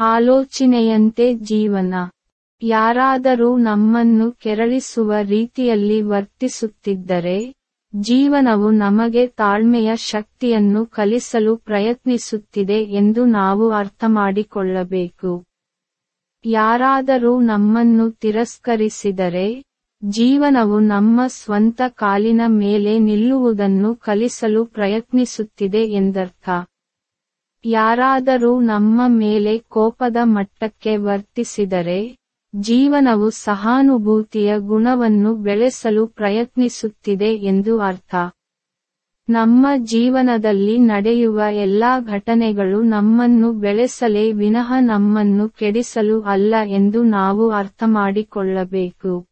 ಆಲೋಚನೆಯಂತೆ ಜೀವನ. ಯಾರಾದರೂ ನಮ್ಮನ್ನು ಕೆರಳಿಸುವ ರೀತಿಯಲ್ಲಿ ವರ್ತಿಸುತ್ತಿದ್ದರೆ, ಜೀವನವು ನಮಗೆ ತಾಳ್ಮೆಯ ಶಕ್ತಿಯನ್ನು ಕಲಿಸಲು ಪ್ರಯತ್ನಿಸುತ್ತಿದೆ ಎಂದು ನಾವು ಅರ್ಥಮಾಡಿಕೊಳ್ಳಬೇಕು. ಯಾರಾದರೂ ನಮ್ಮನ್ನು ತಿರಸ್ಕರಿಸಿದರೆ, ಜೀವನವು ನಮ್ಮ ಸ್ವಂತ ಕಾಲಿನ ಮೇಲೆ ನಿಲ್ಲುವುದನ್ನು ಕಲಿಸಲು ಪ್ರಯತ್ನಿಸುತ್ತಿದೆ ಎಂದರ್ಥ. ಯಾರಾದರೂ ನಮ್ಮ ಮೇಲೆ ಕೋಪದ ಮಟ್ಟಕ್ಕೆ ವರ್ತಿಸಿದರೆ, ಜೀವನವು ಸಹಾನುಭೂತಿಯ ಗುಣವನ್ನು ಬೆಳೆಸಲು ಪ್ರಯತ್ನಿಸುತ್ತಿದೆ ಎಂದು ಅರ್ಥ. ನಮ್ಮ ಜೀವನದಲ್ಲಿ ನಡೆಯುವ ಎಲ್ಲಾ ಘಟನೆಗಳು ನಮ್ಮನ್ನು ಬೆಳೆಸಲೇ ವಿನಃ ನಮ್ಮನ್ನು ಕೆಡಿಸಲು ಅಲ್ಲ ಎಂದು ನಾವು ಅರ್ಥಮಾಡಿಕೊಳ್ಳಬೇಕು.